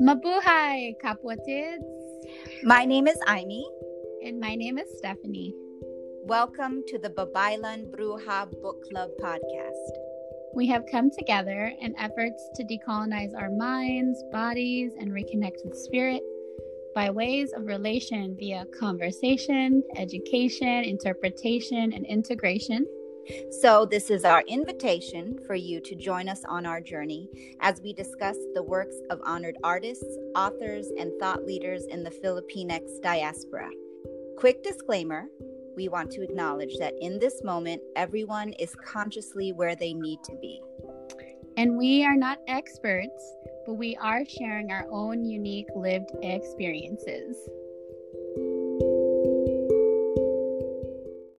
Mabuhay, kapwatids! My name is Aimee. And my name is Stephanie. Welcome to the Babaylan Bruja Book Club podcast. We have come together in efforts to decolonize our minds, bodies, and reconnect with spirit by ways of relation via conversation, education, interpretation, and integration so, this is our invitation for you to join us on our journey as we discuss the works of honored artists, authors, and thought leaders in the Filipinx diaspora. Quick disclaimer we want to acknowledge that in this moment, everyone is consciously where they need to be. And we are not experts, but we are sharing our own unique lived experiences.